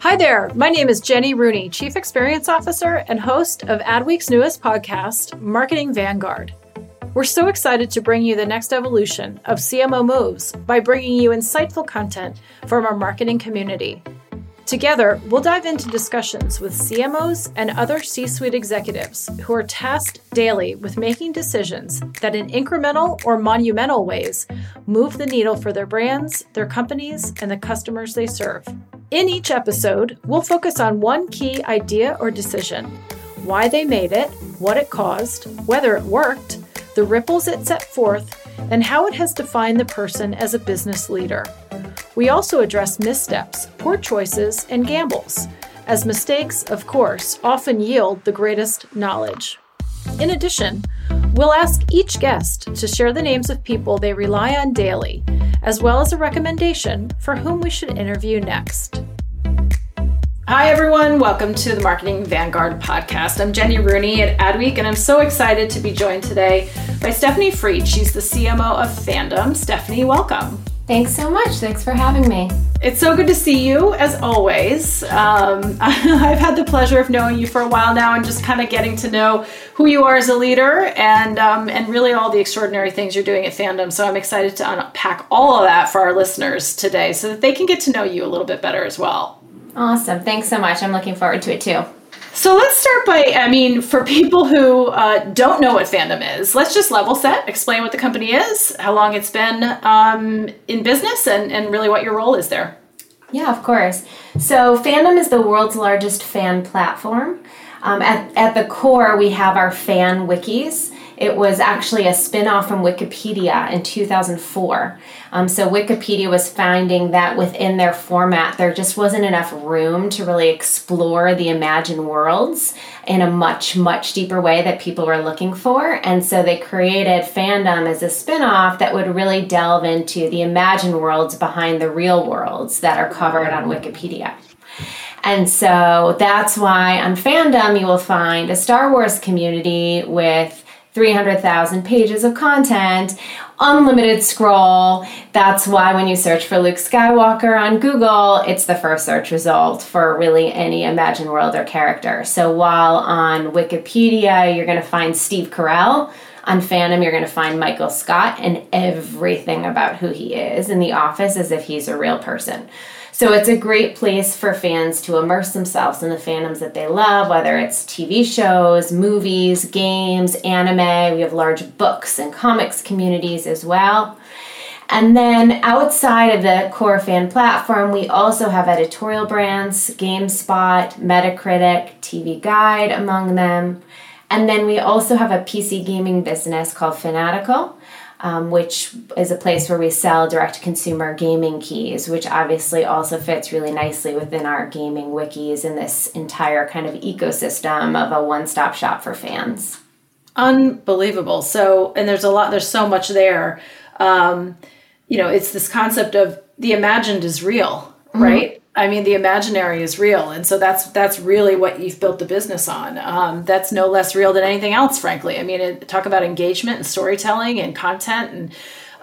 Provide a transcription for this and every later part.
Hi there. My name is Jenny Rooney, Chief Experience Officer and host of Adweek's newest podcast, Marketing Vanguard. We're so excited to bring you the next evolution of CMO moves by bringing you insightful content from our marketing community. Together, we'll dive into discussions with CMOs and other C suite executives who are tasked daily with making decisions that, in incremental or monumental ways, move the needle for their brands, their companies, and the customers they serve. In each episode, we'll focus on one key idea or decision why they made it, what it caused, whether it worked, the ripples it set forth, and how it has defined the person as a business leader. We also address missteps, poor choices, and gambles, as mistakes, of course, often yield the greatest knowledge. In addition, we'll ask each guest to share the names of people they rely on daily as well as a recommendation for whom we should interview next. Hi, everyone. Welcome to the Marketing Vanguard podcast. I'm Jenny Rooney at Adweek, and I'm so excited to be joined today by Stephanie Fried. She's the CMO of Fandom. Stephanie, welcome. Thanks so much. Thanks for having me. It's so good to see you, as always. Um, I've had the pleasure of knowing you for a while now and just kind of getting to know who you are as a leader and um, and really all the extraordinary things you're doing at Fandom. So I'm excited to unpack all of that for our listeners today, so that they can get to know you a little bit better as well. Awesome. Thanks so much. I'm looking forward to it too. So let's start by, I mean, for people who uh, don't know what fandom is, let's just level set, explain what the company is, how long it's been um, in business, and, and really what your role is there. Yeah, of course. So, Fandom is the world's largest fan platform. Um, at, at the core, we have our fan wikis. It was actually a spin off from Wikipedia in 2004. Um, so Wikipedia was finding that within their format, there just wasn't enough room to really explore the imagined worlds in a much, much deeper way that people were looking for. And so they created Fandom as a spin off that would really delve into the imagined worlds behind the real worlds that are covered on Wikipedia. And so that's why on Fandom you will find a Star Wars community with 300,000 pages of content, unlimited scroll. That's why when you search for Luke Skywalker on Google, it's the first search result for really any imagined world or character. So while on Wikipedia you're going to find Steve Carell, on Fandom, you're going to find Michael Scott and everything about who he is in the office as if he's a real person. So it's a great place for fans to immerse themselves in the fandoms that they love, whether it's TV shows, movies, games, anime. We have large books and comics communities as well. And then outside of the core fan platform, we also have editorial brands, GameSpot, Metacritic, TV Guide among them. And then we also have a PC gaming business called Fanatical um, which is a place where we sell direct consumer gaming keys, which obviously also fits really nicely within our gaming wikis and this entire kind of ecosystem of a one stop shop for fans. Unbelievable. So, and there's a lot, there's so much there. Um, you know, it's this concept of the imagined is real, mm-hmm. I mean, the imaginary is real, and so that's that's really what you've built the business on. Um, that's no less real than anything else, frankly. I mean, it, talk about engagement and storytelling and content and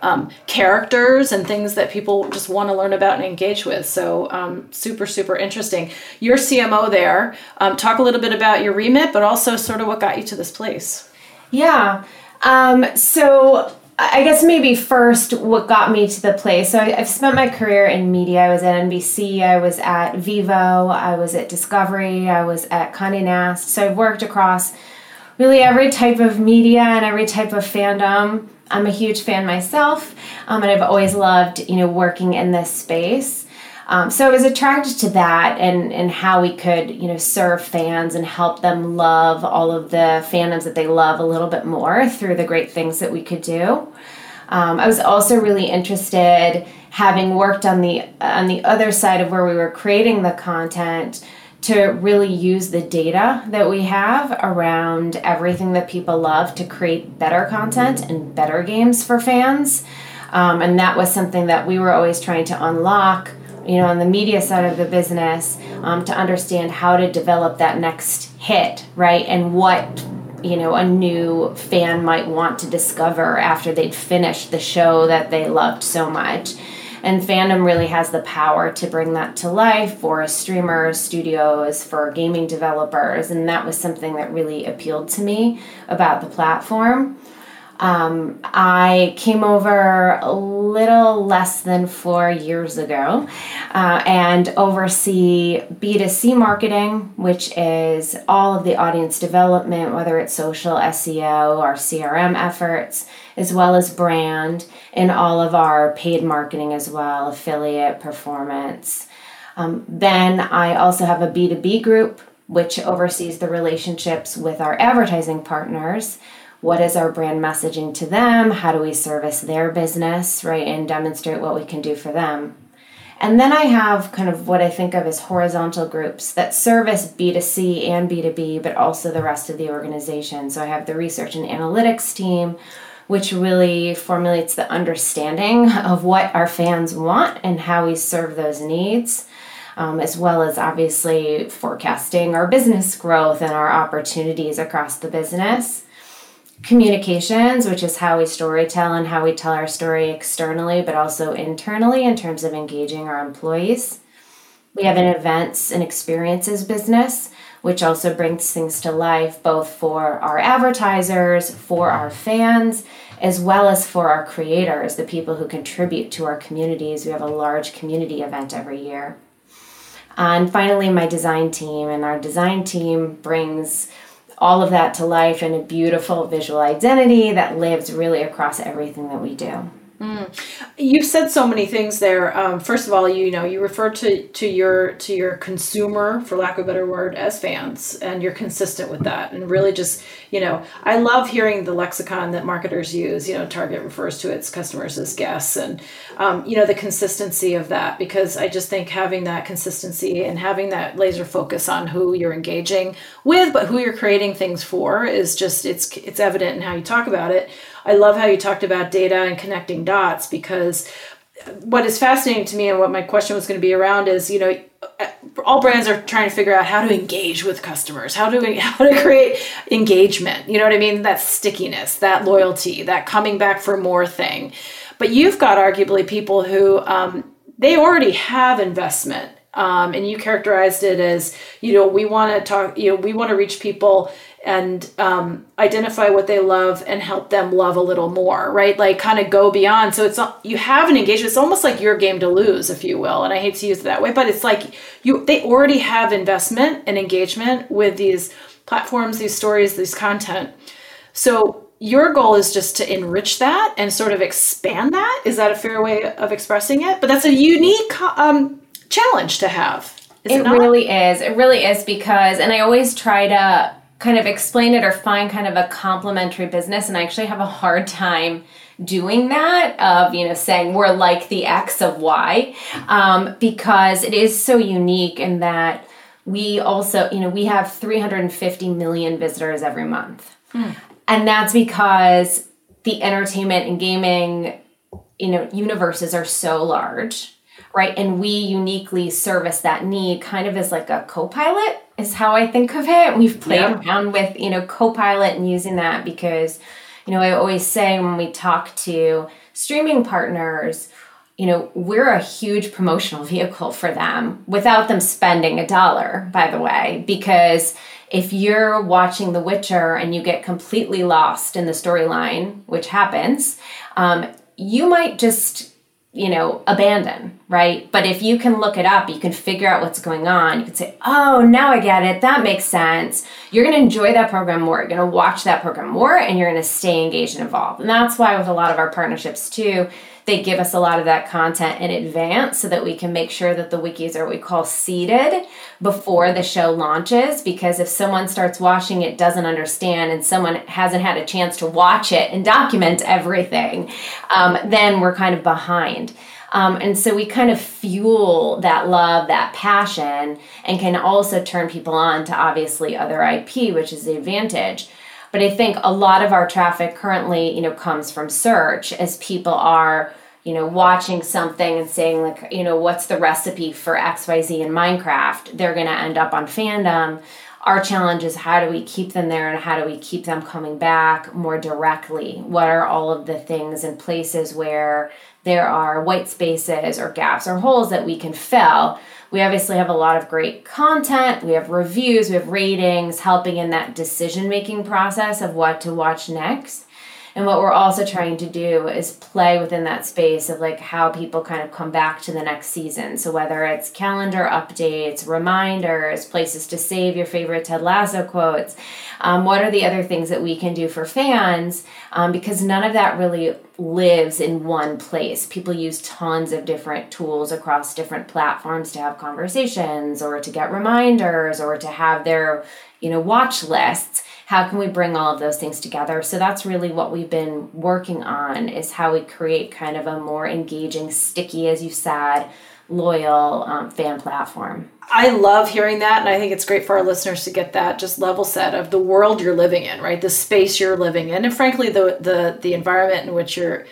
um, characters and things that people just want to learn about and engage with. So, um, super super interesting. Your CMO there. Um, talk a little bit about your remit, but also sort of what got you to this place. Yeah. Um, so I guess maybe first what got me to the place. So I, have spent my career in media. I was at NBC, I was at Vivo, I was at Discovery, I was at Condé Nast. So I've worked across really every type of media and every type of fandom. I'm a huge fan myself, um, and I've always loved you know working in this space. Um, so I was attracted to that and and how we could you know serve fans and help them love all of the fandoms that they love a little bit more through the great things that we could do. Um, I was also really interested, having worked on the on the other side of where we were creating the content, to really use the data that we have around everything that people love to create better content and better games for fans. Um, and that was something that we were always trying to unlock, you know, on the media side of the business um, to understand how to develop that next hit, right? And what you know a new fan might want to discover after they'd finished the show that they loved so much and fandom really has the power to bring that to life for streamers, studios, for gaming developers. And that was something that really appealed to me about the platform. Um, I came over a little less than four years ago uh, and oversee B2C marketing, which is all of the audience development, whether it's social, SEO, or CRM efforts, as well as brand, and all of our paid marketing as well, affiliate, performance. Um, then I also have a B2B group, which oversees the relationships with our advertising partners what is our brand messaging to them? How do we service their business right and demonstrate what we can do for them? And then i have kind of what i think of as horizontal groups that service b2c and b2b but also the rest of the organization. So i have the research and analytics team which really formulates the understanding of what our fans want and how we serve those needs um, as well as obviously forecasting our business growth and our opportunities across the business communications, which is how we storytell and how we tell our story externally, but also internally in terms of engaging our employees. We have an events and experiences business, which also brings things to life both for our advertisers, for our fans, as well as for our creators, the people who contribute to our communities. We have a large community event every year. And finally, my design team. And our design team brings all of that to life in a beautiful visual identity that lives really across everything that we do. Mm. You've said so many things there. Um, first of all, you know you refer to to your to your consumer, for lack of a better word, as fans, and you're consistent with that. And really, just you know, I love hearing the lexicon that marketers use. You know, Target refers to its customers as guests, and um, you know the consistency of that because I just think having that consistency and having that laser focus on who you're engaging with, but who you're creating things for is just it's it's evident in how you talk about it. I love how you talked about data and connecting dots because what is fascinating to me and what my question was going to be around is you know all brands are trying to figure out how to engage with customers how to how to create engagement you know what i mean? That stickiness that loyalty that coming back for more thing. But you've got arguably people who um, they already have investment um, and you characterized it as you know we want to talk you know we want to reach people and um, identify what they love and help them love a little more right? Like kind of go beyond. So it's not you have an engagement it's almost like your game to lose if you will and i hate to use it that way but it's like you they already have investment and engagement with these platforms these stories these content. So your goal is just to enrich that and sort of expand that. Is that a fair way of expressing it? But that's a unique um, challenge to have is it, it really is. It really is because and i always try to kind of explain it or find kind of a complementary business and I actually have a hard time doing that of you know saying we're like the x of y um, because it is so unique in that we also you know we have 350 million visitors every month. Mm. and that's because the entertainment and gaming you know universes are so large right and we uniquely service that need kind of as like a co-pilot is how I think of it. We've played yeah. around with, you know, Copilot and using that because, you know, I always say when we talk to streaming partners, you know, we're a huge promotional vehicle for them without them spending a dollar, by the way, because if you're watching The Witcher and you get completely lost in the storyline, which happens, um, you might just you know, abandon, right? But if you can look it up, you can figure out what's going on. You can say, oh, now I get it. That makes sense. You're going to enjoy that program more. You're going to watch that program more and you're going to stay engaged and involved. And that's why, with a lot of our partnerships, too, they give us a lot of that content in advance so that we can make sure that the wikis are what we call seeded before the show launches. Because if someone starts watching it, doesn't understand, and someone hasn't had a chance to watch it and document everything, um, then we're kind of behind. Um, and so we kind of fuel that love, that passion, and can also turn people on to obviously other IP, which is the advantage. But I think a lot of our traffic currently, you know, comes from search as people are, you know, watching something and saying like, you know, what's the recipe for XYZ in Minecraft? They're going to end up on fandom. Our challenge is how do we keep them there and how do we keep them coming back more directly? What are all of the things and places where there are white spaces or gaps or holes that we can fill we obviously have a lot of great content, we have reviews, we have ratings, helping in that decision making process of what to watch next. And what we're also trying to do is play within that space of like how people kind of come back to the next season. So whether it's calendar updates, reminders, places to save your favorite Ted Lasso quotes, um, what are the other things that we can do for fans? Um, because none of that really lives in one place. People use tons of different tools across different platforms to have conversations or to get reminders or to have their, you know, watch lists how can we bring all of those things together? So that's really what we've been working on is how we create kind of a more engaging sticky as you said loyal um, fan platform. I love hearing that and i think it's great for our listeners to get that just level set of the world you're living in right? The space you're living in and frankly the the the environment in which you're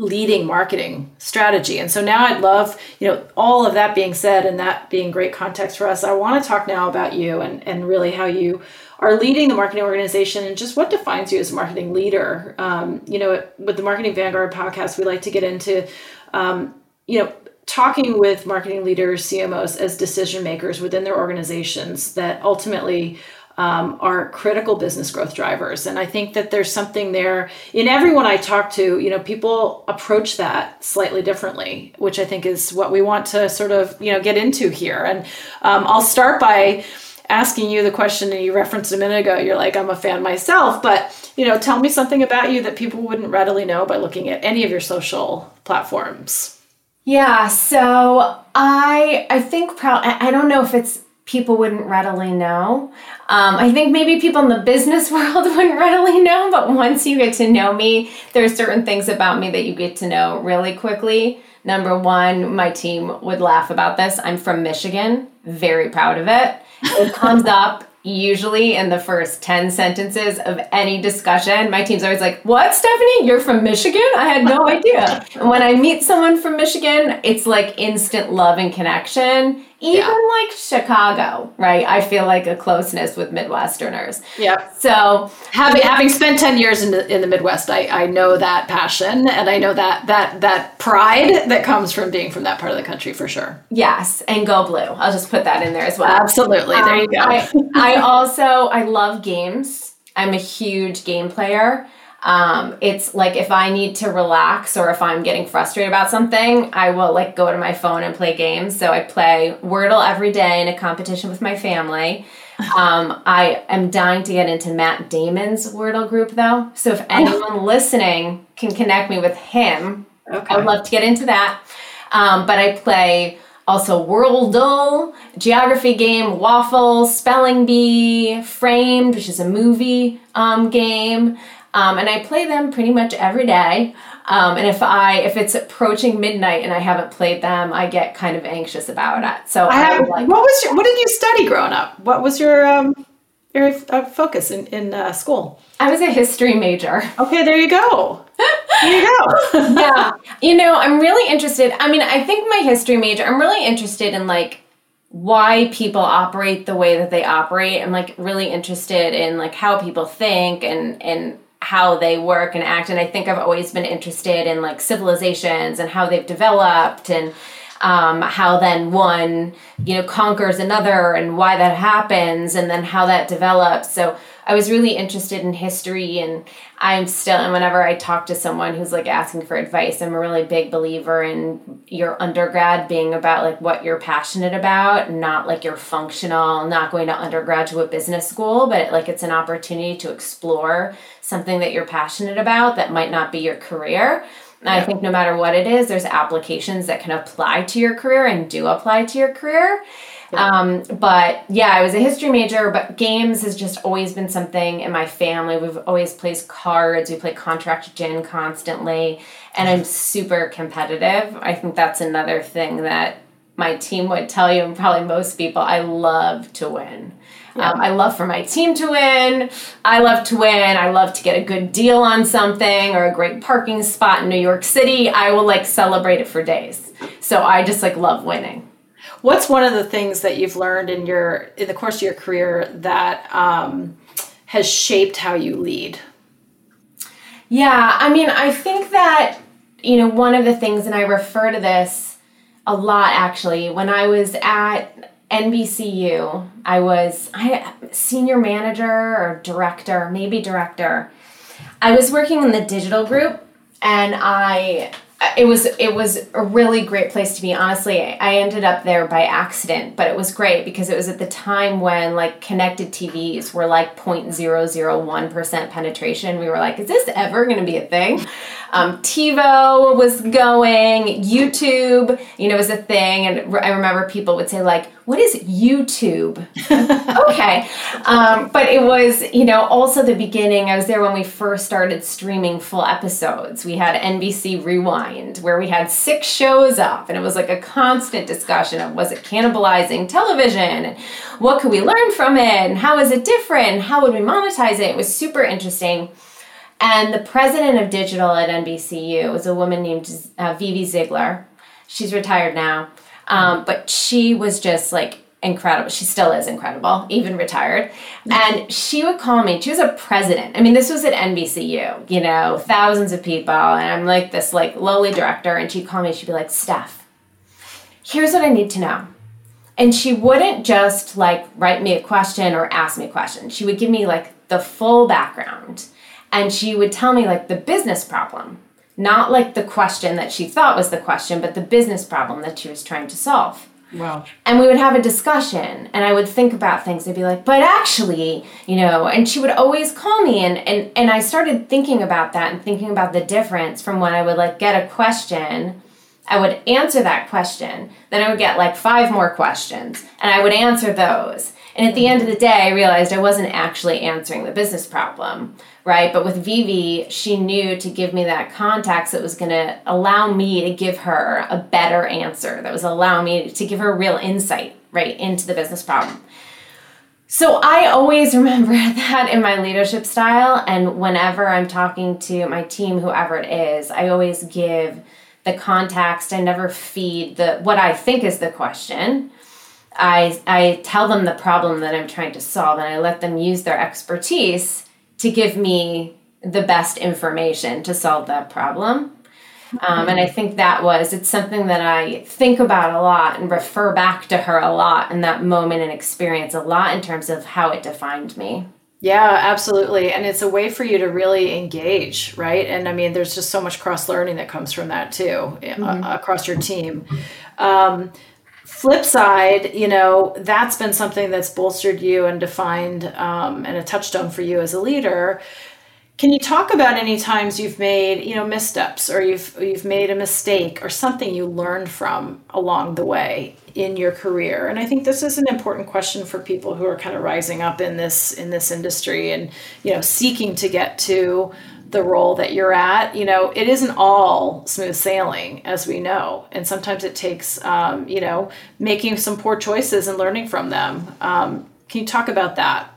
leading marketing strategy. And so now I'd love, you know, all of that being said and that being great context for us, I want to talk now about you and, and really how you are leading the marketing organization and just what defines you as a marketing leader. Um, you know, with the Marketing Vanguard podcast, we like to get into, um, you know, talking with marketing leaders, CMOs as decision makers within their organizations that ultimately um, are critical business growth drivers. And I think that there's something there in everyone I talk to, you know, people approach that slightly differently, which I think is what we want to sort of, you know, get into here. And um, I'll start by, asking you the question that you referenced a minute ago you're like i'm a fan myself but you know tell me something about you that people wouldn't readily know by looking at any of your social platforms yeah so i i think proud i don't know if it's people wouldn't readily know um, i think maybe people in the business world wouldn't readily know but once you get to know me there's certain things about me that you get to know really quickly number one my team would laugh about this i'm from michigan very proud of it it comes up usually in the first 10 sentences of any discussion. My team's always like, What, Stephanie? You're from Michigan? I had no idea. and when I meet someone from Michigan, it's like instant love and connection. Even yeah. like Chicago, right? I feel like a closeness with Midwesterners. Yeah. So having having spent ten years in the in the Midwest, I, I know that passion and I know that that that pride that comes from being from that part of the country for sure. Yes, and go blue. I'll just put that in there as well. Absolutely. Um, there you go. I, I also I love games. I'm a huge game player. Um, it's like if I need to relax or if I'm getting frustrated about something, I will like go to my phone and play games. So I play Wordle every day in a competition with my family. Um, I am dying to get into Matt Damon's Wordle group though. So if anyone listening can connect me with him, okay. I'd love to get into that. Um, but I play also Worldle, geography game, Waffle, Spelling Bee, Framed, which is a movie um, game. Um, and I play them pretty much every day. Um, and if I if it's approaching midnight and I haven't played them, I get kind of anxious about it. So I, have, like, what was your, what did you study growing up? What was your um, your uh, focus in in uh, school? I was a history major. Okay, there you go. There you go. yeah, you know, I'm really interested. I mean, I think my history major. I'm really interested in like why people operate the way that they operate. I'm like really interested in like how people think and and how they work and act. And i think i've always been interested in like civilizations and how they've developed and um, how then one you know conquers another and why that happens and then how that develops. So i was really interested in history and i'm still and whenever i talk to someone who's like asking for advice i'm a really big believer in your undergrad being about like what you're passionate about not like you're functional not going to undergraduate business school but like it's an opportunity to explore something that you're passionate about that might not be your career yeah. I think no matter what it is, there's applications that can apply to your career and do apply to your career. Yeah. Um, but yeah, I was a history major, but games has just always been something in my family. We've always played cards, we play contract gin constantly, and I'm super competitive. I think that's another thing that my team would tell you, and probably most people, I love to win. Yeah. Um, I love for my team to win. I love to win. I love to get a good deal on something or a great parking spot in New York City. I will like celebrate it for days. So I just like love winning. What's one of the things that you've learned in your in the course of your career that um, has shaped how you lead? Yeah, I mean, I think that you know one of the things, and I refer to this a lot actually. When I was at NBCU, I was I senior manager or director, maybe director. I was working in the digital group and I it was it was a really great place to be. Honestly i ended up there by accident but it was great because it was at the time when like connected tvs were like 0.001% penetration. We were like is this ever going to be a thing? Um, tivo was going youtube you know was a thing. And i remember people would say like what is YouTube? okay. Um, but it was, you know, also the beginning. I was there when we first started streaming full episodes. We had NBC Rewind, where we had six shows up, and it was like a constant discussion of was it cannibalizing television? What could we learn from it? And how is it different? How would we monetize it? It was super interesting. And the president of digital at NBCU was a woman named uh, Vivi Zigler. She's retired now. Um, but she was just like incredible. She still is incredible, even retired. And she would call me. She was a president. I mean, this was at NBCU, you know, thousands of people. And I'm like this like lowly director. And she'd call me. She'd be like, Steph, here's what I need to know. And she wouldn't just like write me a question or ask me a question. She would give me like the full background. And she would tell me like the business problem not like the question that she thought was the question, but the business problem that she was trying to solve. Wow. And we would have a discussion and I would think about things. I'd be like, but actually, you know, and she would always call me and, and, and I started thinking about that and thinking about the difference from when I would like get a question, I would answer that question, then I would get like five more questions and I would answer those. And at the end of the day, I realized I wasn't actually answering the business problem right? But with Vivi, she knew to give me that context that was going to allow me to give her a better answer, that was allow me to give her real insight, right, into the business problem. So I always remember that in my leadership style. And whenever I'm talking to my team, whoever it is, I always give the context. I never feed the what I think is the question. I, I tell them the problem that I'm trying to solve and I let them use their expertise to give me the best information to solve that problem. Um, and I think that was, it's something that I think about a lot and refer back to her a lot in that moment and experience a lot in terms of how it defined me. Yeah, absolutely. And it's a way for you to really engage, right? And I mean, there's just so much cross learning that comes from that too, mm-hmm. uh, across your team. Um, flip side, you know, that's been something that's bolstered you and defined um, and a touchstone for you as a leader. Can you talk about any times you've made, you know, missteps or you've you've made a mistake or something you learned from along the way in your career? And I think this is an important question for people who are kind of rising up in this in this industry and, you know, seeking to get to the role that you're at, you know, it isn't all smooth sailing, as we know. And sometimes it takes, um, you know, making some poor choices and learning from them. Um, can you talk about that?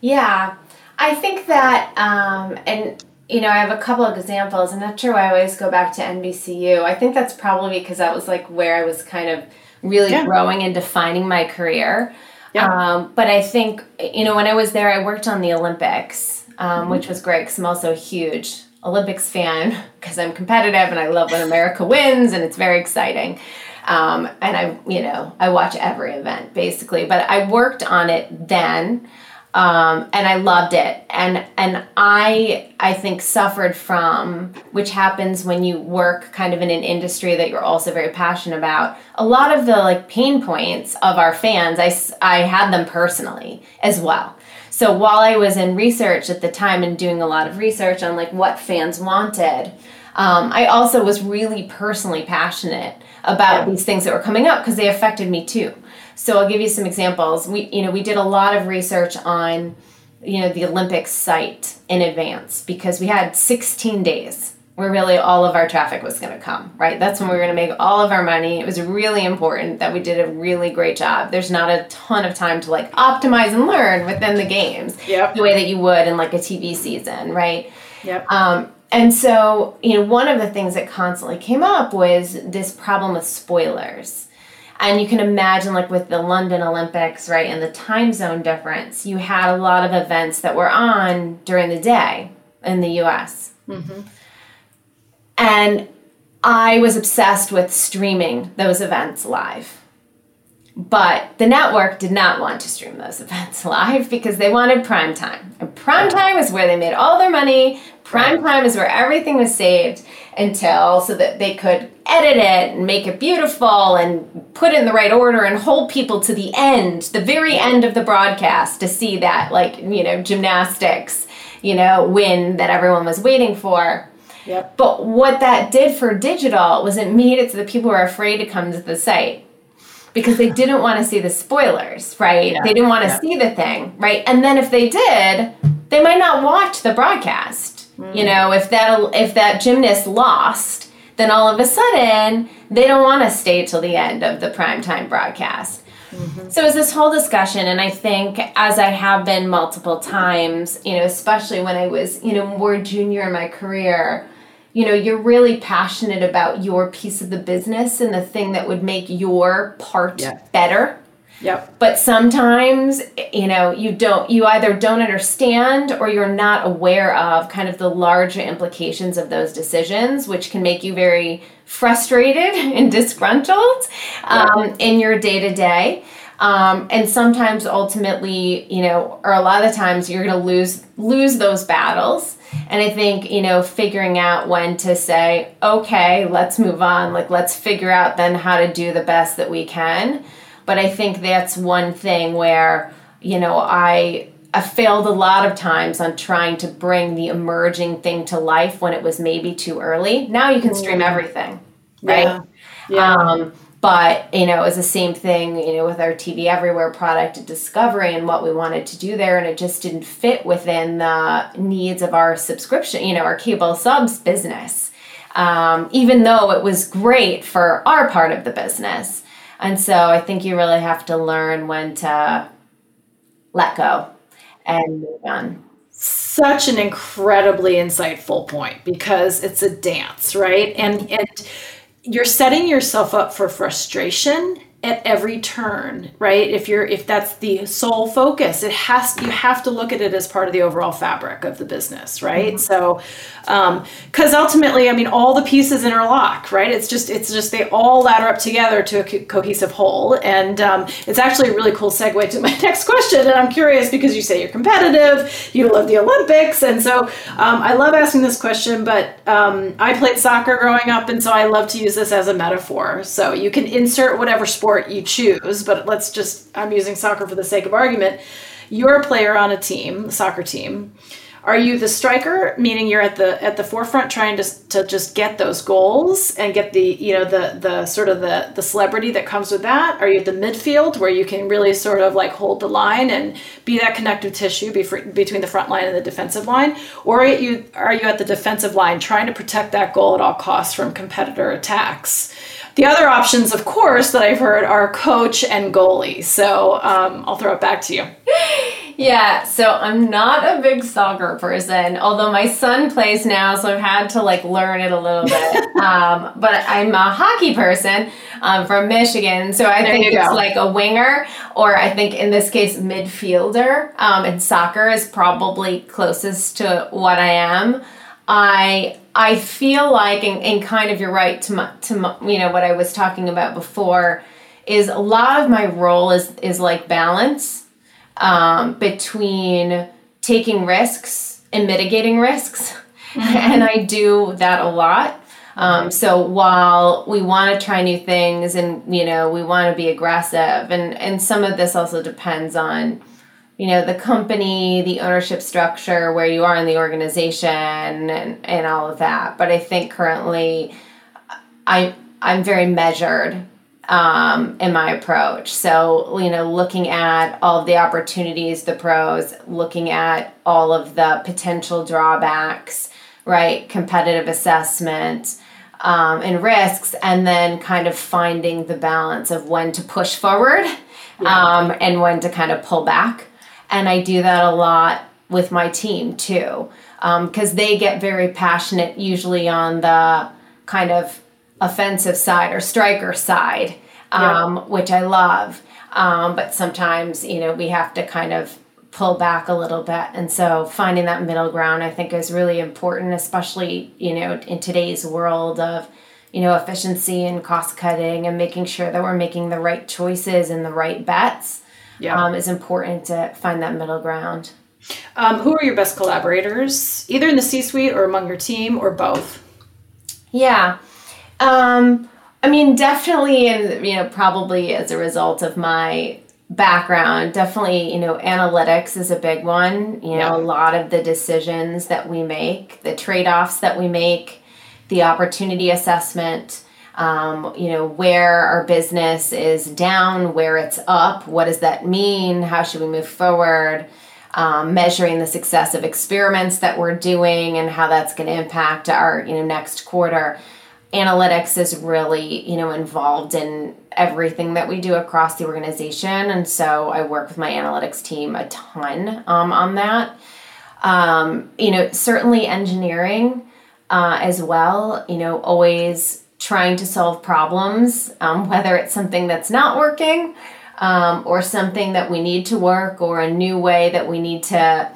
Yeah, I think that, um, and you know, I have a couple of examples. I'm not sure why I always go back to NBCU. I think that's probably because that was like where I was kind of really yeah. growing and defining my career. Yeah. Um, but I think, you know, when I was there, I worked on the Olympics um, which was great because I'm also a huge Olympics fan because I'm competitive and I love when America wins and it's very exciting. Um, and I, you know, I watch every event basically, but I worked on it then. Um, and I loved it. And and I I think suffered from which happens when you work kind of in an industry that you're also very passionate about. A lot of the like pain points of our fans, I I had them personally as well. So while I was in research at the time and doing a lot of research on like what fans wanted, um, I also was really personally passionate about yeah. these things that were coming up because they affected me too. So I'll give you some examples. We, you know, we did a lot of research on, you know, the Olympics site in advance because we had 16 days where really all of our traffic was going to come, right? That's when we were going to make all of our money. It was really important that we did a really great job. There's not a ton of time to like optimize and learn within the games yep. the way that you would in like a TV season, right? Yep. Um, and so, you know, one of the things that constantly came up was this problem with spoilers. And you can imagine, like with the London Olympics, right, and the time zone difference, you had a lot of events that were on during the day in the US. Mm-hmm. And I was obsessed with streaming those events live. But the network did not want to stream those events live because they wanted prime time. And prime time is where they made all their money. Prime time is where everything was saved until so that they could edit it and make it beautiful and put it in the right order and hold people to the end, the very end of the broadcast to see that like, you know, gymnastics, you know, win that everyone was waiting for. Yep. But what that did for digital was it made it so that people were afraid to come to the site because they didn't want to see the spoilers, right? Yeah. They didn't want to yeah. see the thing, right? And then if they did, they might not watch the broadcast. Mm. You know, if that if that gymnast lost, then all of a sudden they don't want to stay till the end of the primetime broadcast. Mm-hmm. So it's this whole discussion, and I think as I have been multiple times, you know, especially when I was, you know, more junior in my career, you know you're really passionate about your piece of the business and the thing that would make your part yeah. better Yep. But sometimes, you know, you don't, you either don't understand or you're not aware of kind of the larger implications of those decisions, which can make you very frustrated and disgruntled um, in your day to day. Um, and sometimes ultimately, you know, or a lot of the times you're going to lose lose those battles and I think, you know, figuring out when to say, okay, let's move on. Like, let's figure out then how to do the best that we can. But I think that's one thing where, you know, I. I failed a lot of times on trying to bring the emerging thing to life when it was maybe too early. Now you can stream everything, right? Yeah. yeah. Um, but you know it was the same thing you know with our tv everywhere product discovery and what we wanted to do there and it just didn't fit within the needs of our subscription you know our cable subs business. Um, even though it was great for our part of the business. And so i think you really have to learn when to let go and move on. Such an incredibly insightful point because it's a dance right? And and you're setting yourself up for frustration at every turn right? If you're if that's the sole focus it has you have to look at it as part of the overall fabric of the business right? Mm-hmm. so because um, ultimately i mean all the pieces interlock right? It's just it's just they all ladder up together to a co- cohesive whole. And um, it's actually a really cool segue to my next question and i'm curious because you say you're competitive you love the olympics and so um, i love asking this question but um, i played soccer growing up and so i love to use this as a metaphor. So you can insert whatever sport sport you choose, but let's just, I'm using soccer for the sake of argument. You're a player on a team, soccer team. Are you the striker, meaning you're at the at the forefront trying to, to just get those goals and get the you know the the sort of the the celebrity that comes with that? Are you at the midfield where you can really sort of like hold the line and be that connective tissue between the front line and the defensive line, or are you are you at the defensive line trying to protect that goal at all costs from competitor attacks? The other options, of course, that I've heard are coach and goalie. So um, I'll throw it back to you. Yeah, so I'm not a big soccer person, although my son plays now, so I've had to like learn it a little bit. um, but I'm a hockey person um, from Michigan, so I there think it's like a winger, or I think in this case midfielder. Um, and soccer is probably closest to what I am. I I feel like, and, and kind of you're right to my, to my, you know what I was talking about before, is a lot of my role is is like balance um, between taking risks and mitigating risks, and I do that a lot. Um, so while we want to try new things and you know we want to be aggressive, and and some of this also depends on you know the company the ownership structure where you are in the organization and, and all of that. But i think currently i i'm very measured um, in my approach. So you know looking at all of the opportunities the pros looking at all of the potential drawbacks right? Competitive assessment um, and risks and then kind of finding the balance of when to push forward yeah. um, and when to kind of pull back and I do that a lot with my team too, because um, they get very passionate usually on the kind of offensive side or striker side, um, yeah. which I love. Um, but sometimes, you know, we have to kind of pull back a little bit. And so finding that middle ground, I think, is really important, especially, you know, in today's world of, you know, efficiency and cost cutting and making sure that we're making the right choices and the right bets yeah. um, is important to find that middle ground. Um, who are your best collaborators, either in the C suite or among your team or both? Yeah. Um, I mean, definitely, and you know, probably as a result of my background, definitely, you know, analytics is a big one. You know, yeah. a lot of the decisions that we make, the trade offs that we make, the opportunity assessment um, you know, where our business is down, where it's up, what does that mean? How should we move forward? Um, measuring the success of experiments that we're doing and how that's going to impact our you know next quarter analytics is really you know involved in everything that we do across the organization and so i work with my analytics team a ton um, on that um, you know certainly engineering uh, as well you know always trying to solve problems, um, whether it's something that's not working um, or something that we need to work or a new way that we need to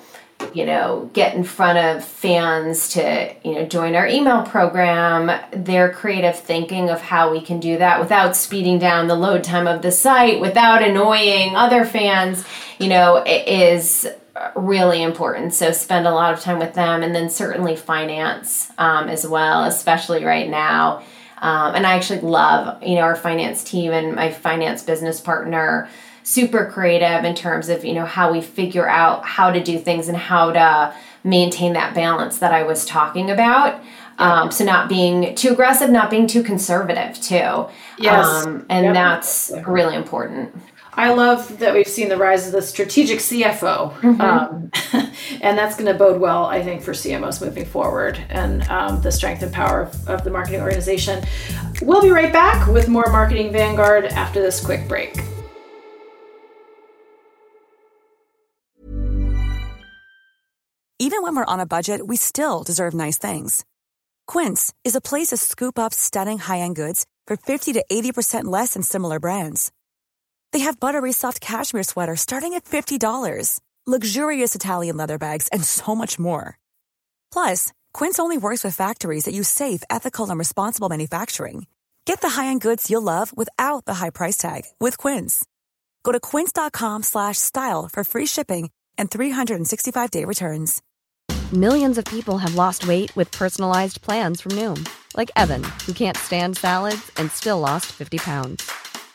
you know get in front of fans to you know join our email program their creative thinking of how we can do that without speeding down the load time of the site without annoying other fans you know is really important. So spend a lot of time with them and then certainly finance um, as well especially right now um, and I actually love, you know, our finance team and my finance business partner, super creative in terms of, you know, how we figure out how to do things and how to maintain that balance that I was talking about. Um, so not being too aggressive, not being too conservative too. Yes. Um, and yep. that's really important. I love that we've seen the rise of the strategic CFO, mm-hmm. um, and that's going to bode well, I think, for CMOs moving forward and um, the strength and power of, of the marketing organization. We'll be right back with more Marketing Vanguard after this quick break. Even when we're on a budget, we still deserve nice things. Quince is a place to scoop up stunning high end goods for 50 to 80% less than similar brands. They have buttery soft cashmere sweaters starting at $50, luxurious Italian leather bags, and so much more. Plus, Quince only works with factories that use safe, ethical, and responsible manufacturing. Get the high-end goods you'll love without the high price tag with Quince. Go to quince.com/style for free shipping and 365-day returns. Millions of people have lost weight with personalized plans from Noom, like Evan, who can't stand salads and still lost 50 pounds.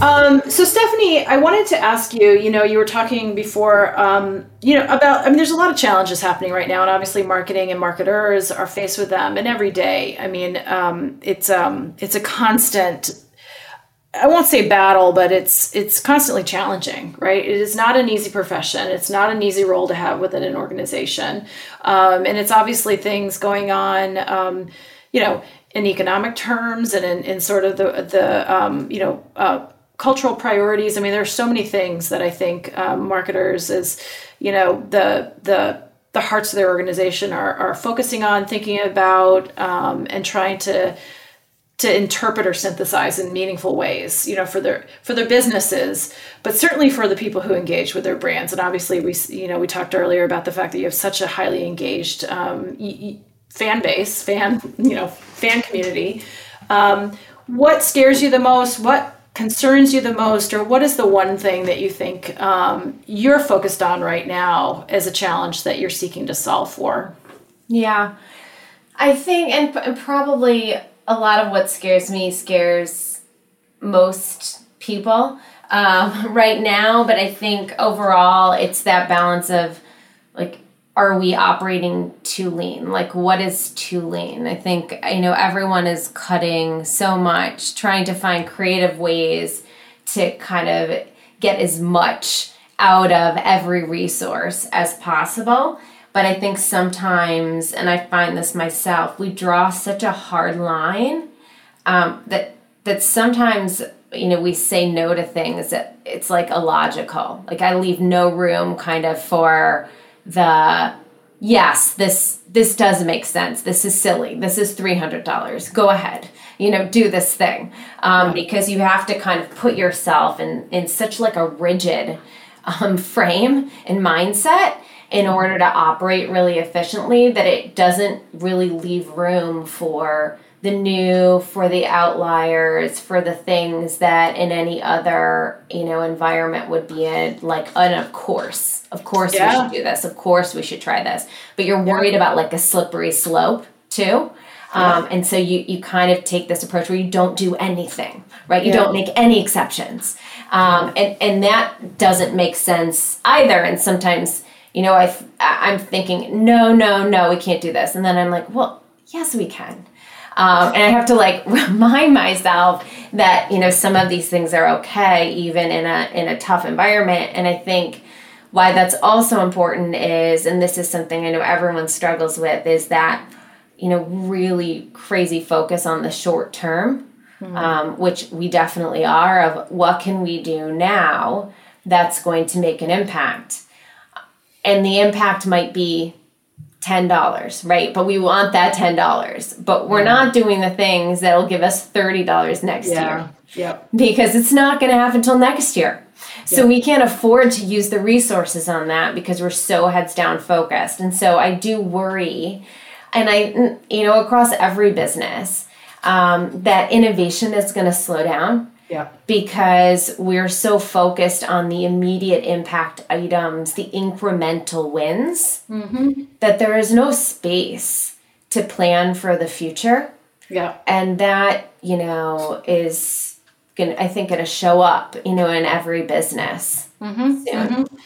Um, so Stephanie, I wanted to ask you, you know, you were talking before, um, you know, about, I mean, there's a lot of challenges happening right now and obviously marketing and marketers are faced with them and every day. I mean, um, it's, um, it's a constant I won't say battle, but it's it's constantly challenging, right? It is not an easy profession. It's not an easy role to have within an organization, um, and it's obviously things going on, um, you know, in economic terms and in, in sort of the the you know uh, cultural priorities. I mean, there are so many things that I think um, marketers is, you know, the the the hearts of their organization are are focusing on, thinking about, um, and trying to to interpret or synthesize in meaningful ways you know for their for their businesses but certainly for the people who engage with their brands. And obviously we you know we talked earlier about the fact that you have such a highly engaged um, fan base fan you know fan community. Um, what scares you the most? What concerns you the most or what is the one thing that you think um, you're focused on right now as a challenge that you're seeking to solve for? Yeah. I think and probably a lot of what scares me scares most people um, right now, but I think overall it's that balance of like, are we operating too lean? Like, what is too lean? I think, you know, everyone is cutting so much, trying to find creative ways to kind of get as much out of every resource as possible. But I think sometimes, and I find this myself, we draw such a hard line um, that that sometimes you know we say no to things that it's like illogical. Like I leave no room kind of for the yes this this does make sense. This is silly. This is $300 go ahead. You know do this thing. Um, because you have to kind of put yourself in in such like a rigid um, frame and mindset in order to operate really efficiently that it doesn't really leave room for the new for the outliers for the things that in any other you know environment would be in like and of course of course yeah. we should do this of course we should try this. But you're worried about like a slippery slope too. Um, and so you you kind of take this approach where you don't do anything right? You yeah. don't make any exceptions. Um, and and that doesn't make sense either. And sometimes you know, I I'm thinking, no, no, no, we can't do this, and then I'm like, well, yes, we can. Um, and I have to like remind myself that you know some of these things are okay even in a in a tough environment. And I think why that's also important is, and this is something I know everyone struggles with, is that you know really crazy focus on the short term, mm-hmm. um, which we definitely are. Of what can we do now that's going to make an impact and the impact might be $10, right? But we want that $10. But we're not doing the things that'll give us $30 next yeah. year. Yep. Because it's not going to happen until next year. So yep. we can't afford to use the resources on that because we're so heads down focused. And so I do worry, and I, you know, across every business, um, that innovation is going to slow down yeah. Because we're so focused on the immediate impact items, the incremental wins, mm-hmm. that there is no space to plan for the future. Yeah. And that, you know, is going I think going to show up, you know, in every business mm-hmm. Mm-hmm.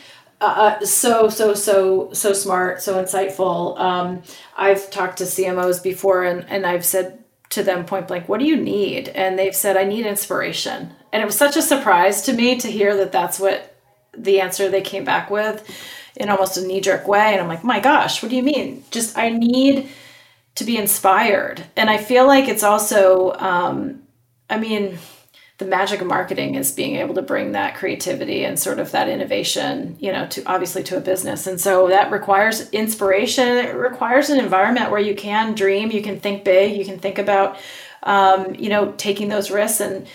Uh, uh, so so so so smart so insightful um, i've talked to cmos before and, and i've said to them point blank, what do you need? And they've said, I need inspiration. And it was such a surprise to me to hear that that's what the answer they came back with in almost a knee jerk way. And I'm like, my gosh, what do you mean? Just, I need to be inspired. And I feel like it's also, um, I mean, the magic of marketing is being able to bring that creativity and sort of that innovation, you know, to obviously to a business. And so that requires inspiration. It requires an environment where you can dream, you can think big, you can think about, um, you know, taking those risks. And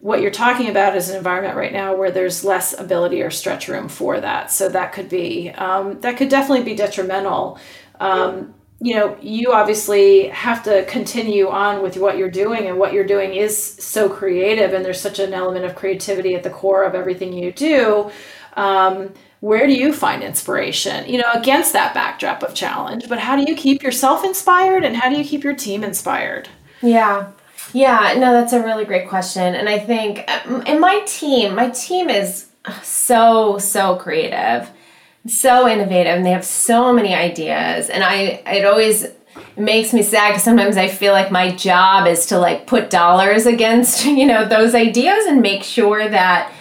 what you're talking about is an environment right now where there's less ability or stretch room for that. So that could be, um, that could definitely be detrimental. Um, you know, you obviously have to continue on with what you're doing, and what you're doing is so creative, and there's such an element of creativity at the core of everything you do. Um, where do you find inspiration, you know, against that backdrop of challenge? But how do you keep yourself inspired, and how do you keep your team inspired? Yeah. Yeah, no, that's a really great question. And I think, and um, my team, my team is so, so creative so innovative and they have so many ideas and i it always makes me sad because sometimes I feel like my job is to like put dollars against, you know, those ideas and make sure that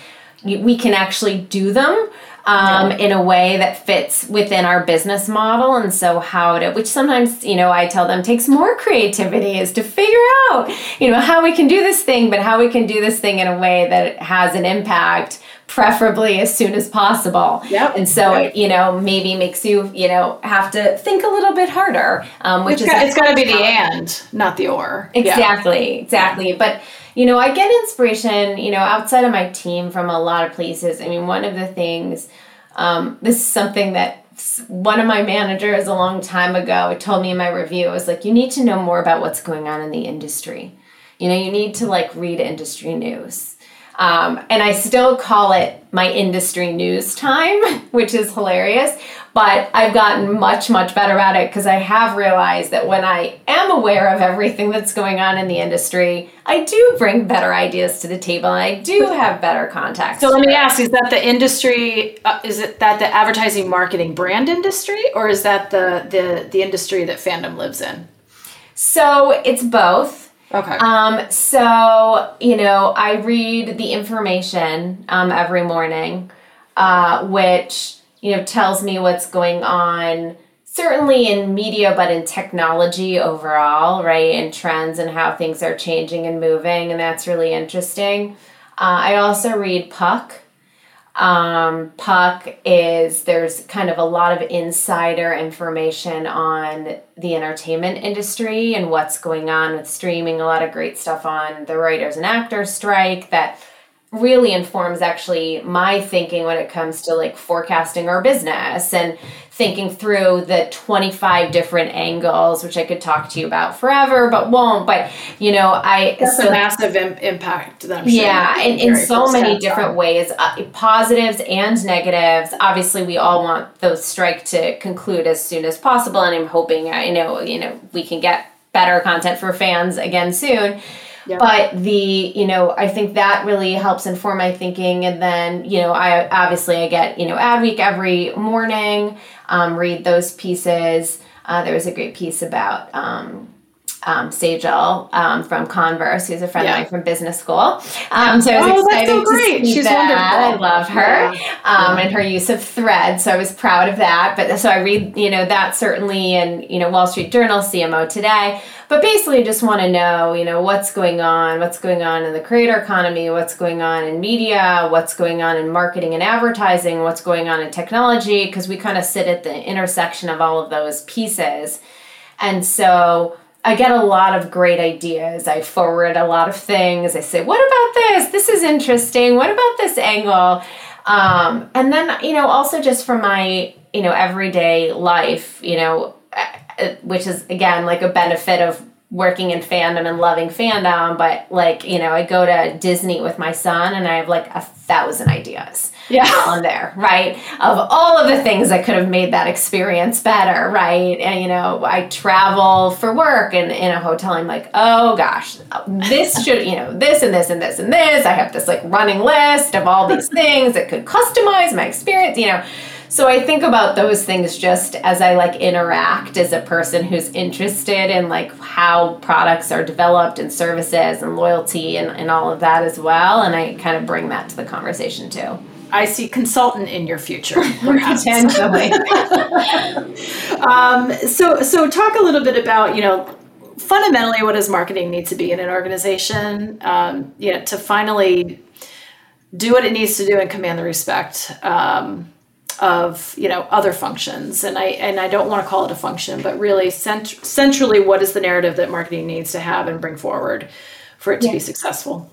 we can actually do them um, yeah. in a way that fits within our business model. And so, how to, which sometimes, you know, I tell them takes more creativity is to figure out, you know, how we can do this thing, but how we can do this thing in a way that has an impact preferably as soon as possible. Yep. And so it, you know, maybe makes you, you know, have to think a little bit harder. Um, which it's is got, it's got to be the and, not the or. Exactly, yeah. exactly. But you know, I get inspiration, you know, outside of my team from a lot of places. I mean, one of the things, um, this is something that one of my managers a long time ago told me in my review. It was like, you need to know more about what's going on in the industry. You know, you need to like read industry news um, and I still call it my industry news time, which is hilarious. But I've gotten much, much better at it because I have realized that when I am aware of everything that's going on in the industry, I do bring better ideas to the table and I do have better contacts. So let me ask: Is that the industry? Uh, is it that the advertising, marketing, brand industry, or is that the the the industry that fandom lives in? So it's both. Okay. Um, so, you know, I read the information um, every morning, uh, which, you know, tells me what's going on, certainly in media, but in technology overall, right? And trends and how things are changing and moving. And that's really interesting. Uh, I also read Puck, um, Puck is there's kind of a lot of insider information on the entertainment industry and what's going on with streaming. A lot of great stuff on the writers and actors strike that really informs actually my thinking when it comes to like forecasting our business and thinking through the 25 different angles which i could talk to you about forever but won't but you know i that's so, a massive Im- impact that i'm sure yeah in, in so many different ways uh, positives and negatives. Obviously we all want those strike to conclude as soon as possible and i'm hoping i know you know we can get better content for fans again soon but the, you know, I think that really helps inform my thinking. And then, you know, I obviously I get, you know, Adweek every morning, um, read those pieces. Uh, there was a great piece about um, um, Sejal um, from Converse, who's a friend yeah. of mine from business school. Um, so I was oh, excited so to see She's that. Wonderful. I love her yeah. Um, yeah. and her use of thread. So I was proud of that. But so I read, you know, that certainly in you know Wall Street Journal, CMO Today. But basically, just want to know, you know, what's going on, what's going on in the creator economy, what's going on in media, what's going on in marketing and advertising, what's going on in technology, because we kind of sit at the intersection of all of those pieces. And so I get a lot of great ideas. I forward a lot of things. I say, what about this? This is interesting. What about this angle? Um, and then, you know, also just from my, you know, everyday life, you know, uh, which is again like a benefit of working in fandom and loving fandom, but like, you know, I go to Disney with my son and I have like a thousand ideas yeah. on there, right? Of all of the things that could have made that experience better, right? And, you know, I travel for work and in a hotel, I'm like, oh gosh, this should, you know, this and this and this and this. I have this like running list of all these things that could customize my experience, you know. So I think about those things just as I like interact as a person who's interested in like how products are developed and services and loyalty and, and all of that as well. And I kind of bring that to the conversation too. I see consultant in your future, potentially. um, so, so talk a little bit about you know fundamentally what does marketing need to be in an organization, um, you know, to finally do what it needs to do and command the respect um, of you know other functions and i and i don't want to call it a function but really cent- centrally what is the narrative that marketing needs to have and bring forward for it to yeah. be successful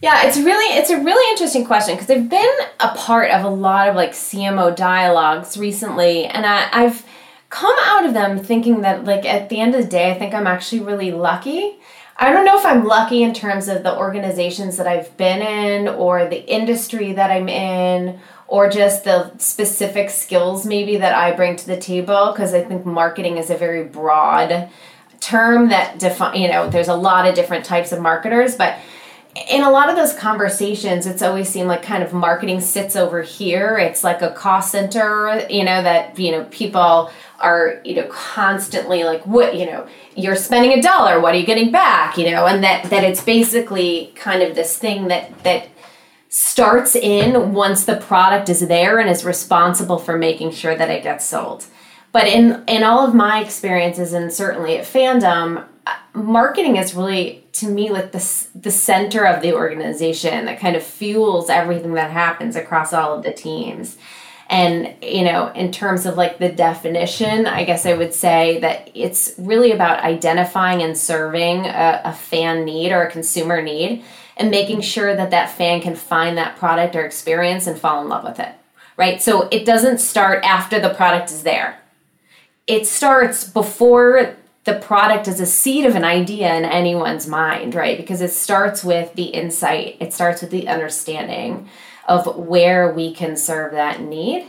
yeah it's really it's a really interesting question because i've been a part of a lot of like cmo dialogues recently and I, i've come out of them thinking that like at the end of the day i think i'm actually really lucky. I don't know if I'm lucky in terms of the organizations that I've been in or the industry that I'm in or just the specific skills maybe that I bring to the table because I think marketing is a very broad term that define you know there's a lot of different types of marketers but in a lot of those conversations, it's always seemed like kind of marketing sits over here. It's like a cost center, you know, that, you know, people are, you know, constantly like, what, you know, you're spending a dollar, what are you getting back, you know, and that, that it's basically kind of this thing that, that starts in once the product is there and is responsible for making sure that it gets sold. But in, in all of my experiences, and certainly at Fandom, marketing is really to me like the the center of the organization that kind of fuels everything that happens across all of the teams. And you know in terms of like the definition i guess i would say that it's really about identifying and serving a, a fan need or a consumer need and making sure that that fan can find that product or experience and fall in love with it right? So it doesn't start after the product is there. It starts before the product is a seed of an idea in anyone's mind, right? Because it starts with the insight, it starts with the understanding of where we can serve that need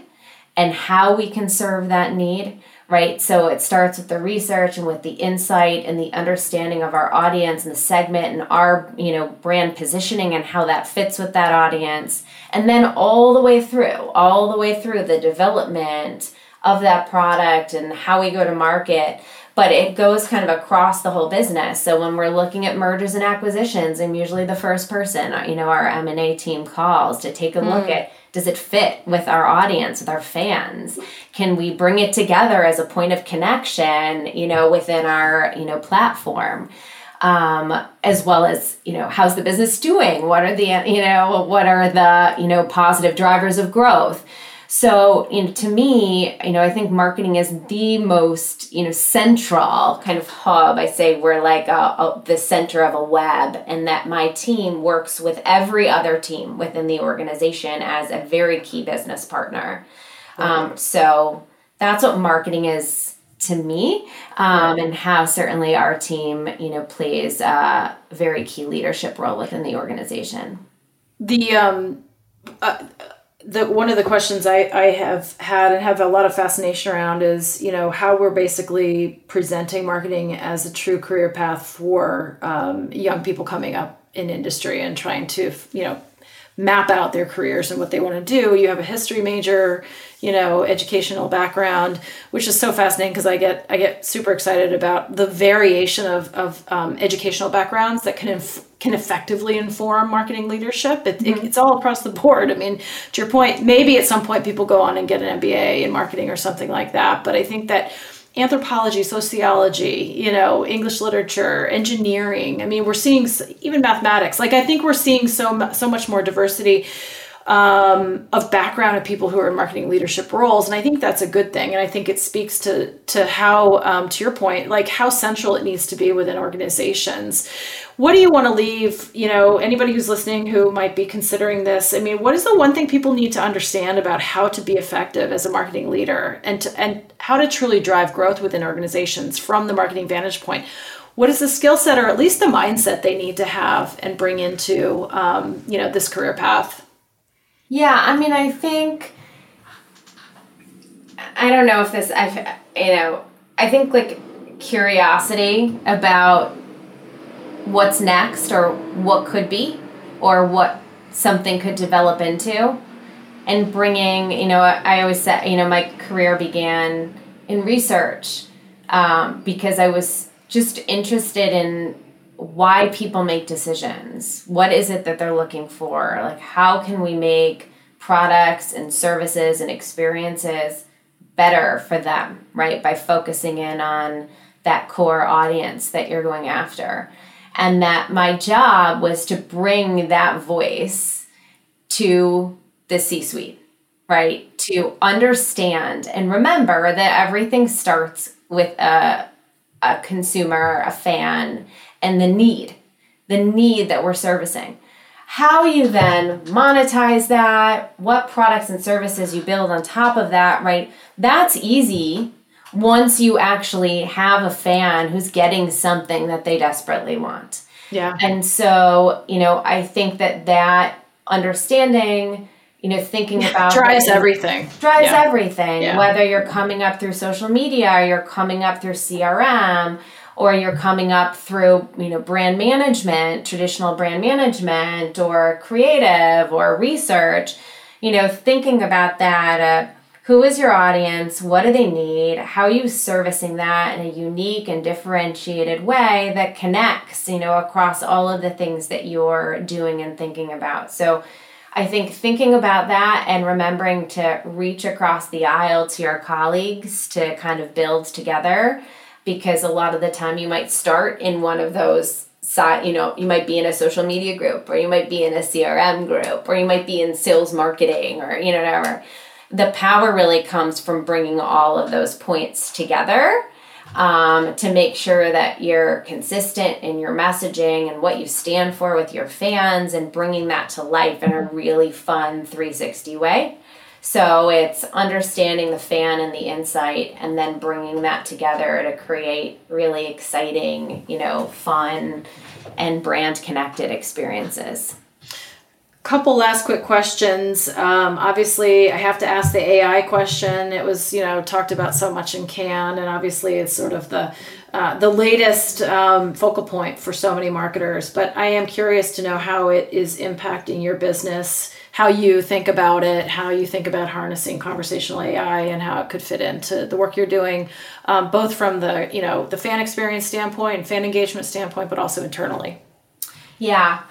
and how we can serve that need, right? So it starts with the research and with the insight and the understanding of our audience and the segment and our, you know, brand positioning and how that fits with that audience. And then all the way through, all the way through the development of that product and how we go to market but it goes kind of across the whole business. So when we're looking at mergers and acquisitions, I'm usually the first person, you know, our M&A team calls to take a look mm. at does it fit with our audience, with our fans? Can we bring it together as a point of connection, you know, within our, you know, platform? Um, as well as you know how's the business doing what are the you know what are the you know positive drivers of growth so, you know, to me, you know, I think marketing is the most, you know, central kind of hub. I say we're like a, a, the center of a web, and that my team works with every other team within the organization as a very key business partner. Um, so that's what marketing is to me, um, and how certainly our team, you know, plays a very key leadership role within the organization. The um, uh, the one of the questions I, I have had and have a lot of fascination around is you know how we're basically presenting marketing as a true career path for um, young people coming up in industry and trying to you know map out their careers and what they want to do. You have a history major, you know, educational background, which is so fascinating because I get I get super excited about the variation of of um, educational backgrounds that can inf- can effectively inform marketing leadership. It, mm-hmm. it, it's all across the board. I mean, to your point, maybe at some point people go on and get an MBA in marketing or something like that, but I think that anthropology, sociology, you know, English literature, engineering. I mean, we're seeing even mathematics. Like I think we're seeing so so much more diversity um, of background of people who are in marketing leadership roles, and I think that's a good thing. And I think it speaks to to how, um, to your point, like how central it needs to be within organizations. What do you want to leave? You know, anybody who's listening who might be considering this. I mean, what is the one thing people need to understand about how to be effective as a marketing leader, and to, and how to truly drive growth within organizations from the marketing vantage point? what is the skill set or at least the mindset they need to have and bring into um, you know this career path yeah, I mean, I think I don't know if this I you know, I think like curiosity about what's next or what could be or what something could develop into and bringing, you know, I always said, you know, my career began in research um, because I was just interested in why people make decisions. What is it that they're looking for? Like, how can we make products and services and experiences better for them, right? By focusing in on that core audience that you're going after. And that my job was to bring that voice to the C suite, right? To understand and remember that everything starts with a, a consumer, a fan, and the need, the need that we're servicing. How you then monetize that, what products and services you build on top of that, right? That's easy once you actually have a fan who's getting something that they desperately want. Yeah. And so, you know, I think that that understanding, you know, thinking about drives everything. Drives yeah. everything. Yeah. Whether you're coming up through social media or you're coming up through CRM or you're coming up through you know brand management traditional brand management or creative or research you know thinking about that uh, who is your audience? What do they need? How are you servicing that in a unique and differentiated way that connects you know across all of the things that you're doing and thinking about? So I think thinking about that and remembering to reach across the aisle to your colleagues to kind of build together because a lot of the time you might start in one of those side you know you might be in a social media group or you might be in a crm group or you might be in sales marketing or you know whatever. The power really comes from bringing all of those points together um, to make sure that you're consistent in your messaging and what you stand for with your fans and bringing that to life in a really fun 360 way so it's understanding the fan and the insight and then bringing that together to create really exciting, you know, fun and brand connected experiences. Couple last quick questions. Um, obviously, I have to ask the AI question. It was, you know, talked about so much in Cannes, and obviously, it's sort of the uh, the latest um, focal point for so many marketers. But I am curious to know how it is impacting your business how you think about it, how you think about harnessing conversational AI, and how it could fit into the work you're doing, um, both from the you know the fan experience standpoint and fan engagement standpoint, but also internally. Yeah.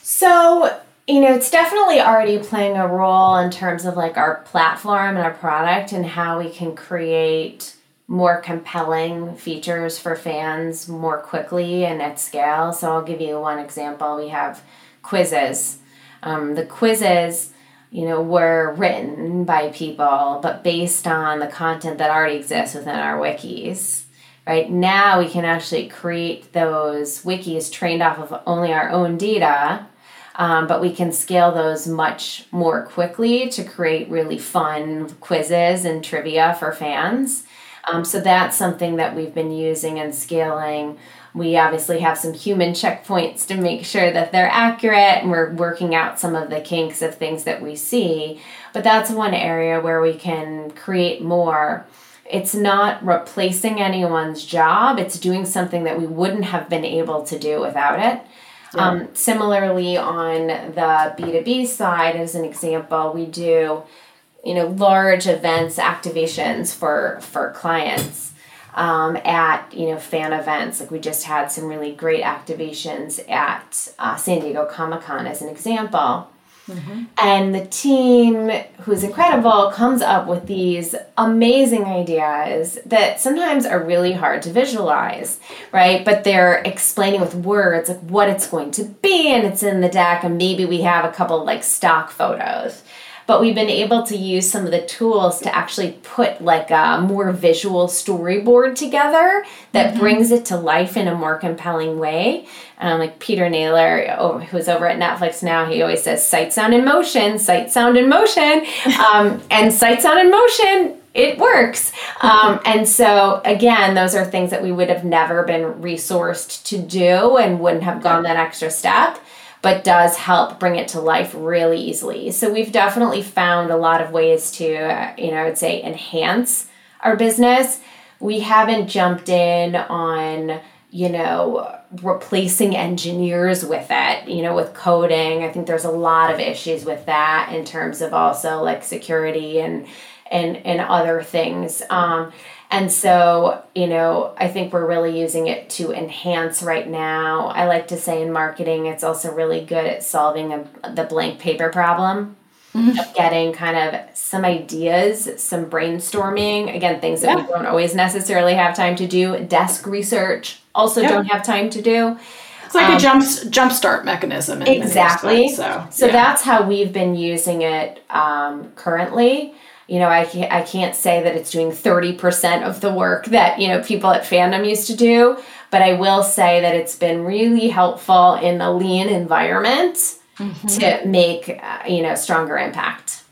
So you know, it's definitely already playing a role in terms of like our platform and our product and how we can create more compelling features for fans more quickly and at scale. So I'll give you one example. We have quizzes um, the quizzes, you know, were written by people, but based on the content that already exists within our wikis. Right now, we can actually create those wikis trained off of only our own data, um, but we can scale those much more quickly to create really fun quizzes and trivia for fans. Um, so that's something that we've been using and scaling we obviously have some human checkpoints to make sure that they're accurate and we're working out some of the kinks of things that we see. But that's one area where we can create more. It's not replacing anyone's job, it's doing something that we wouldn't have been able to do without it. Yeah. Um, similarly, on the B2B side, as an example, we do you know large events activations for for clients um, at you know fan events. Like we just had some really great activations at uh, San Diego Comic Con as an example. Mm-hmm. And the team, who's incredible, comes up with these amazing ideas that sometimes are really hard to visualize, right? But they're explaining with words like what it's going to be, and it's in the deck, and maybe we have a couple like stock photos but we've been able to use some of the tools to actually put like a more visual storyboard together that mm-hmm. brings it to life in a more compelling way. Um, like Peter Naylor, who's over at Netflix now, he always says sight, sound, and motion, sight, sound, and motion. Um, and sight, sound, and motion it works. Um, and so, again, those are things that we would have never been resourced to do and wouldn't have gone that extra step but does help bring it to life really easily. So we've definitely found a lot of ways to, uh, you know, I would say enhance our business. We haven't jumped in on, you know, replacing engineers with it, you know, with coding. I think there's a lot of issues with that in terms of also like security and and and other things. Um, and so, you know, I think we're really using it to enhance right now. I like to say in marketing, it's also really good at solving a, the blank paper problem. Mm-hmm. Of getting kind of some ideas, some brainstorming, again, things that yeah. we don't always necessarily have time to do. Desk research also yeah. don't have time to do. It's like um, a jump jump start mechanism. exactly. so so yeah. that's how we've been using it um, currently you know, I can't, I can't say that it's doing 30% of the work that, you know, people at fandom used to do, but I will say that it's been really helpful in a lean environment mm-hmm. to make, uh, you know, stronger impact.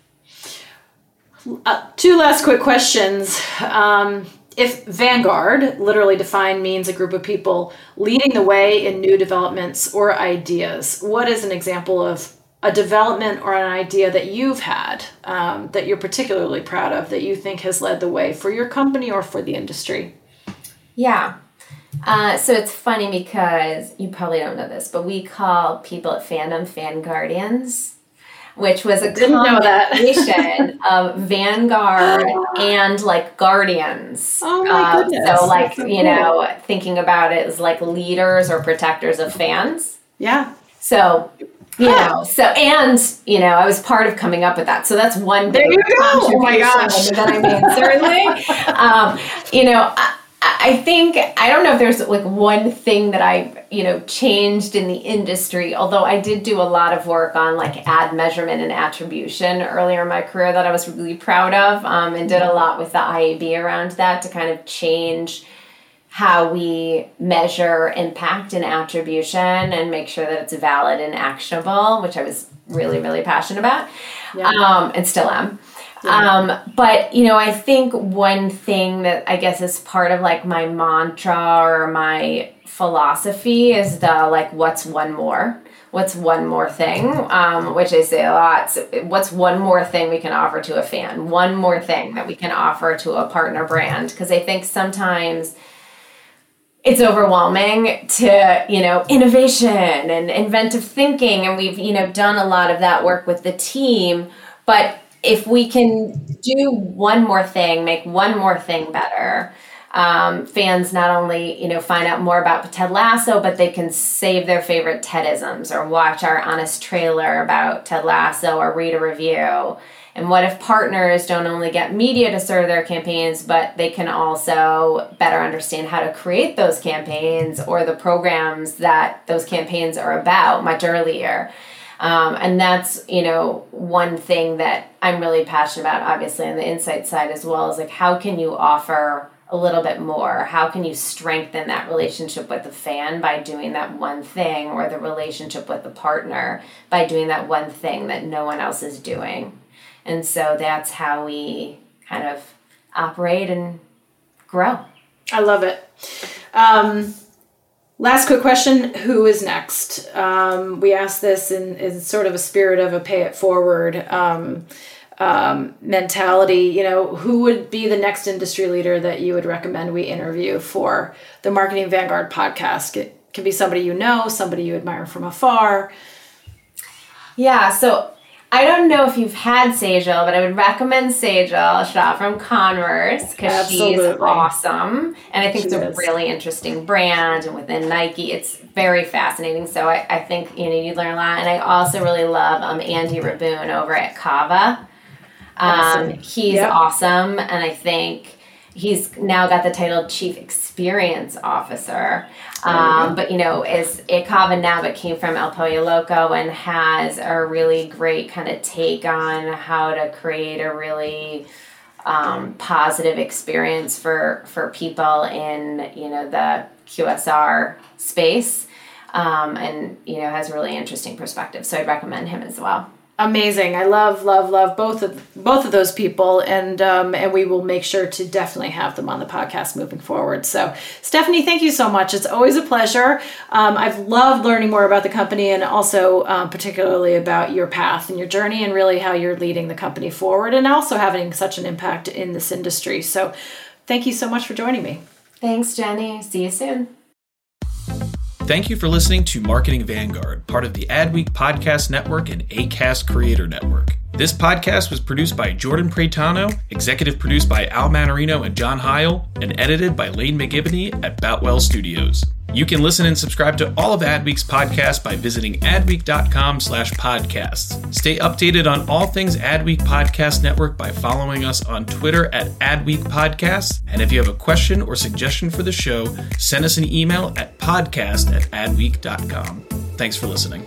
Uh, two last quick questions. Um, if vanguard, literally defined, means a group of people leading the way in new developments or ideas, what is an example of a development or an idea that you've had um, that you're particularly proud of that you think has led the way for your company or for the industry? Yeah. Uh, so it's funny because you probably don't know this, but we call people at fandom fan guardians, which was a Didn't combination of Vanguard and like guardians. Oh my Uh, goodness. So like so you know, thinking about it as like leaders or protectors of fans. Yeah. So, you know, so and you know, I was part of coming up with that. So that's one There you go. Oh my gosh. that I made. Certainly, um, you know, I, I think I don't know if there's like one thing that I you know changed in the industry. Although I did do a lot of work on like ad measurement and attribution earlier in my career that I was really proud of, um, and did a lot with the IAB around that to kind of change how we measure impact and attribution and make sure that it's valid and actionable, which I was really, really passionate about, um, and still am. Um, but you know, I think one thing that I guess is part of like my mantra or my philosophy is the like, what's one more? What's one more thing? Um, which I say a lot. So what's one more thing we can offer to a fan? One more thing that we can offer to a partner brand? Because I think sometimes it's overwhelming to you know innovation and inventive thinking and we've you know done a lot of that work with the team. But if we can do one more thing make one more thing better um, fans not only you know find out more about ted lasso but they can save their favorite tedisms or watch our honest trailer about ted lasso or read a review and what if partners don't only get media to serve their campaigns, but they can also better understand how to create those campaigns or the programs that those campaigns are about much earlier? Um, and that's, you know, one thing that I'm really passionate about, obviously, on the insight side as well, is like how can you offer a little bit more? How can you strengthen that relationship with the fan by doing that one thing, or the relationship with the partner by doing that one thing that no one else is doing? And so that's how we kind of operate and grow. I love it. Um, last quick question Who is next? Um, we asked this in, in sort of a spirit of a pay it forward um, um, mentality. You know, who would be the next industry leader that you would recommend we interview for the Marketing Vanguard podcast? It can be somebody you know, somebody you admire from afar. Yeah, so I don't know if you've had Sejal, but I would recommend Sejal Shah from Converse because she's awesome. And I think it's She a is. really interesting brand. And within Nike, it's very fascinating. So I, I think you know you learn a lot. And I also really love um, Andy Rebhun over at Cava. Um, Awesome. He's Yep. awesome, and I think he's now got the title Chief Experience Officer. Um, but you know, is at Cava now, but came from El Pollo Loco and has a really great kind of take on how to create a really um, positive experience for for people in you know the QSR space. Um, and you know has really interesting perspective, so I'd recommend him as well. Amazing. I love, love, love both of both of those people, and um, and we will make sure to definitely have them on the podcast moving forward. So, Stephanie, thank you so much. It's always a pleasure. Um, I've loved learning more about the company, and also um, particularly about your path and your journey, and really how you're leading the company forward, and also having such an impact in this industry. So, thank you so much for joining me. Thanks, Jenny. See you soon. Thank you for listening to Marketing Vanguard, part of the Adweek Podcast Network and ACAST Creator Network. This podcast was produced by Jordan Pretano, executive produced by Al Manarino and John Heil, and edited by Lane McGibney at Boutwell Studios. You can listen and subscribe to all of Adweek's podcasts by visiting adweek.com slash podcasts. Stay updated on all things Adweek Podcast Network by following us on Twitter at Adweek Podcasts. And if you have a question or suggestion for the show, send us an email at podcast at adweek.com. Thanks for listening.